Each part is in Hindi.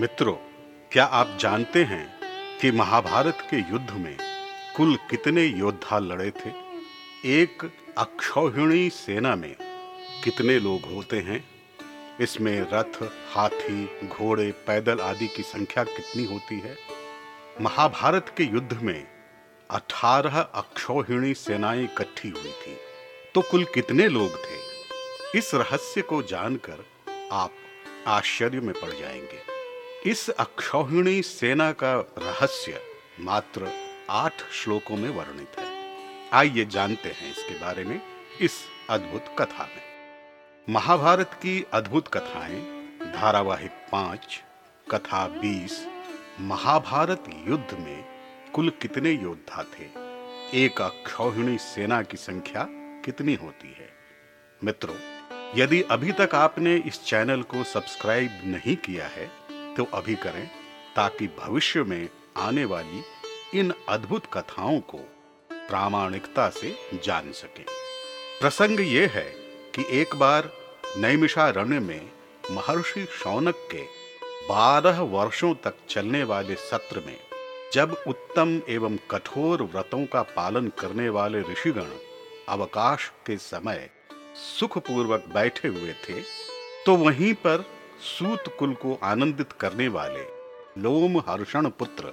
मित्रों, क्या आप जानते हैं कि महाभारत के युद्ध में कुल कितने योद्धा लड़े थे? एक अक्षौहिणी सेना में कितने लोग होते हैं? इसमें रथ, हाथी, घोड़े, पैदल आदि की संख्या कितनी होती है? महाभारत के युद्ध में अठारह अक्षौहिणी सेनाएँ इकट्ठी हुई थी। तो कुल कितने लोग थे? इस रहस्य को जानकर आप आश्चर्य में पड़ जाएँगे। इस अक्षौहिणी सेना का रहस्य मात्र आठ श्लोकों में वर्णित है। आइए जानते हैं इसके बारे में इस अद्भुत कथा में। महाभारत की अद्भुत कथाएँ, धारावाहिक पाँच, कथा बीस, महाभारत युद्ध में कुल कितने योद्धा थे? एक अक्षौहिणी सेना की संख्या कितनी होती है? मित्रों, यदि अभी तक आपने इस चैनल को सब्सक्राइब नहीं किया है तो अभी करें, ताकि भविष्य में आने वाली इन अद्भुत कथाओं को प्रामाणिकता से जान सकें। प्रसंग ये है कि एक बार नैमिषारण्य में महर्षि शौनक के बारह वर्षों तक चलने वाले सत्र में जब उत्तम एवं कठोर व्रतों का पालन करने वाले ऋषिगण अवकाश के समय सुखपूर्वक बैठे हुए थे तो वहीं पर सूत कुल को आनंदित करने वाले लोम हर्षण पुत्र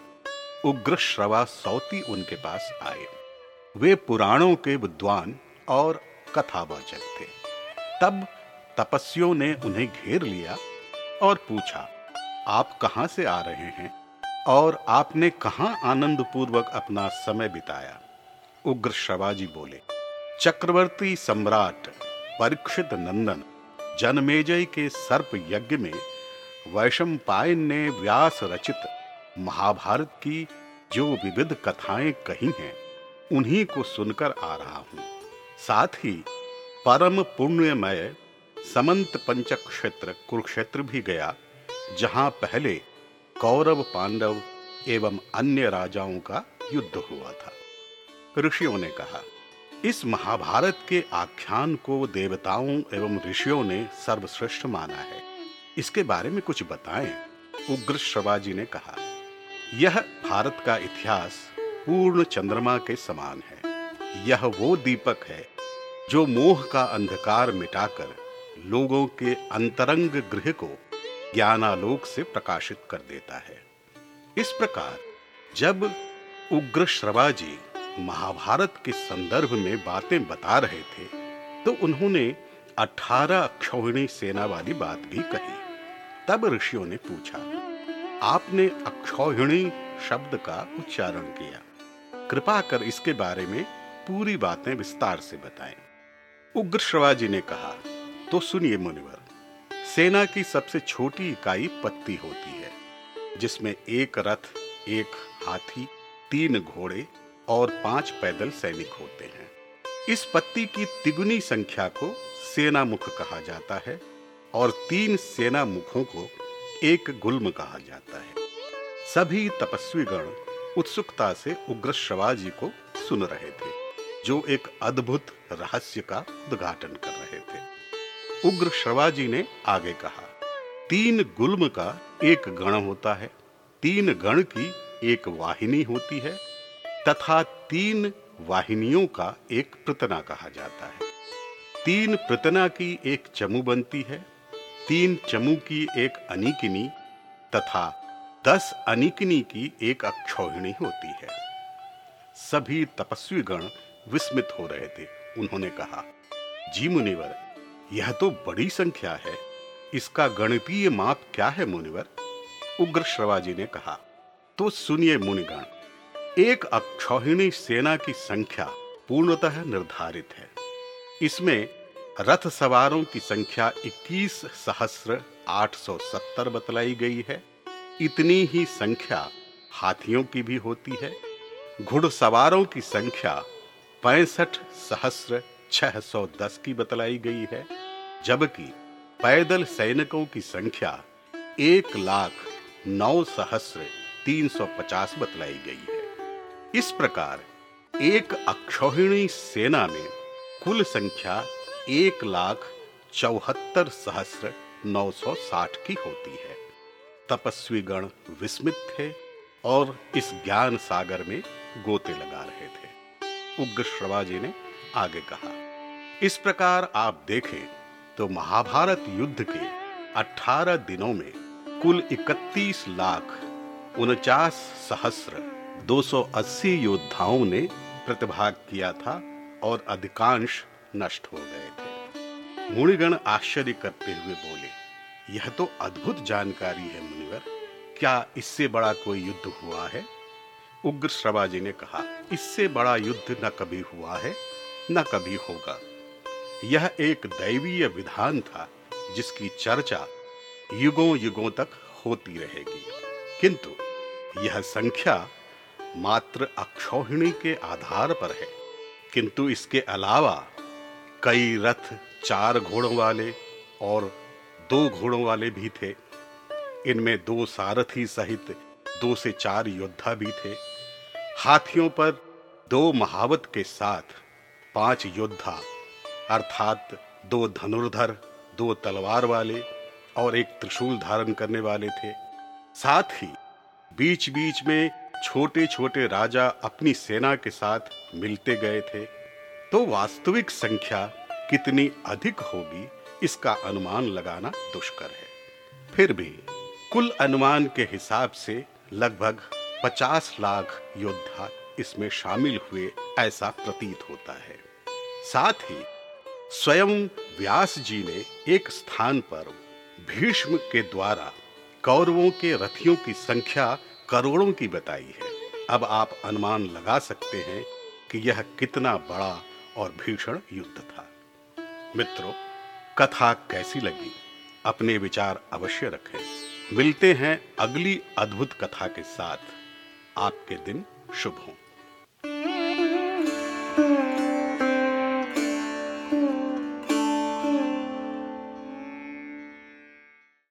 उग्र श्रवा सौती उनके पास आए। वे पुराणों के विद्वान और कथावाचक थे। तब तपस्वियों ने उन्हें घेर लिया और पूछा, आप कहाँ से आ रहे हैं और आपने कहाँ आनंद पूर्वक अपना समय बिताया? उग्र श्रवाजी बोले, चक्रवर्ती सम्राट परीक्षित नंदन जनमेजय के सर्प यज्ञ में वैशंपायन ने व्यास रचित महाभारत की जो विविध कथाएँ कही हैं, उन्हीं को सुनकर आ रहा हूँ। साथ ही परम पुण्यमय समंत पंचक क्षेत्र कुरुक्षेत्र भी गया, जहाँ पहले कौरव पांडव एवं अन्य राजाओं का युद्ध हुआ था। ऋषियों ने कहा इस महाभारत के आख्यान को देवताओं एवं ऋषियों ने सर्वश्रेष्ठ माना है। इसके बारे में कुछ बताएँ, उग्र श्रवाजी ने कहा। यह भारत का इतिहास पूर्ण चंद्रमा के समान है। यह वो दीपक है जो मोह का अंधकार मिटाकर लोगों के अंतरंग गृह को ज्ञानालोक से प्रकाशित कर देता है। इस प्रकार जब उग्र श्रवाजी महाभारत के संदर्भ में बातें बता रहे थे तो उन्होंने अठारह अक्षौहिणी सेना वाली बात भी कही। तब ऋषियों ने पूछा, आपने अक्षौहिणी शब्द का उच्चारण किया। कृपा कर इसके बारे में पूरी बातें विस्तार से बताएँ। उग्र श्रवाजी ने कहा तो सुनिए मुनिवर, सेना की सबसे छोटी इकाई पत्ती होती है, जिसमें एक रथ, एक हाथी, तीन घोड़े और पाँच पैदल सैनिक होते हैं। इस पत्ती की तिगुनी संख्या को सेना मुख कहा जाता है और तीन सेना मुखों को एक गुल्म कहा जाता है। सभी तपस्वी गण उत्सुकता से उग्र श्रवाजी को सुन रहे थे, जो एक अद्भुत रहस्य का उद्घाटन कर रहे थे। उग्र श्रवाजी ने आगे कहा, तीन गुल्म का एक गण होता है, तीन गण की एक वाहिनी होती है तथा तीन वाहिनियों का एक प्रतना कहा जाता है। तीन प्रतना की एक चमू बनती है, तीन चमू की एक अनिकिनी तथा दस अनिकिनी की एक अक्षौहिणी होती है। सभी तपस्वी गण विस्मित हो रहे थे, उन्होंने कहा, जी मुनिवर, यह तो बड़ी संख्या है। इसका गणितीय माप क्या है मुनिवर? उग्र श्रवाजी ने कहा तो सुनिए मुनिगण एक अक्षौहिणी सेना की संख्या पूर्णतः निर्धारित है। इसमें रथ सवारों की संख्या इक्कीस सहस्र आठ सौ सत्तर बतलाई गई है। इतनी ही संख्या हाथियों की भी होती है। घुड़सवारों की संख्या पैंसठ सहस्र छह सौ दस की बतलाई गई है, जबकि पैदल सैनिकों की संख्या एक लाख नौ सहस्र तीन सौ पचास बतलाई गई है। इस प्रकार एक अक्षौहिणी सेना में कुल संख्या एक लाख चौहत्तर सहस्र नौ सौ साठ की होती है। तपस्वी गण विस्मित थे और इस ज्ञान सागर में गोते लगा रहे थे। उग्र श्रवाजी ने आगे कहा, इस प्रकार आप देखें तो महाभारत युद्ध के 18 दिनों में कुल 31 लाख उनचास सहस्र 280 योद्धाओं ने प्रतिभाग किया था और अधिकांश नष्ट हो गए थे। मुनिगण आश्चर्य करते हुए बोले, यह तो अद्भुत जानकारी है, मुनिवर। क्या इससे बड़ा कोई युद्ध हुआ है? उग्र श्रवाजी ने कहा, इससे बड़ा युद्ध न कभी हुआ है, न कभी होगा। यह एक दैवीय विधान था, जिसकी चर्चा युगों युगों तक होती रहेगी। किंतु यह संख्या मात्र अक्षौहिणी के आधार पर है। किंतु इसके अलावा कई रथ, चार घोड़ों वाले और दो घोड़ों वाले भी थे। इनमें दो सारथी सहित दो से चार योद्धा भी थे। हाथियों पर दो महावत के साथ पाँच योद्धा, अर्थात दो धनुर्धर, दो तलवार वाले और एक त्रिशूल धारण करने वाले थे। साथ ही बीच बीच में छोटे छोटे राजा अपनी सेना के साथ मिलते गए थे। तो वास्तविक संख्या कितनी अधिक होगी, इसका अनुमान लगाना दुष्कर है। फिर भी कुल अनुमान के हिसाब से लगभग 50 लाख योद्धा इसमें शामिल हुए ऐसा प्रतीत होता है। साथ ही स्वयं व्यास जी ने एक स्थान पर भीष्म के द्वारा कौरवों के रथियों की संख्या करोड़ों की बताई है। अब आप अनुमान लगा सकते हैं कि यह कितना बड़ा और भीषण युद्ध था। मित्रों, कथा कैसी लगी? अपने विचार अवश्य रखें। मिलते हैं अगली अद्भुत कथा के साथ। आपके दिन शुभ हों।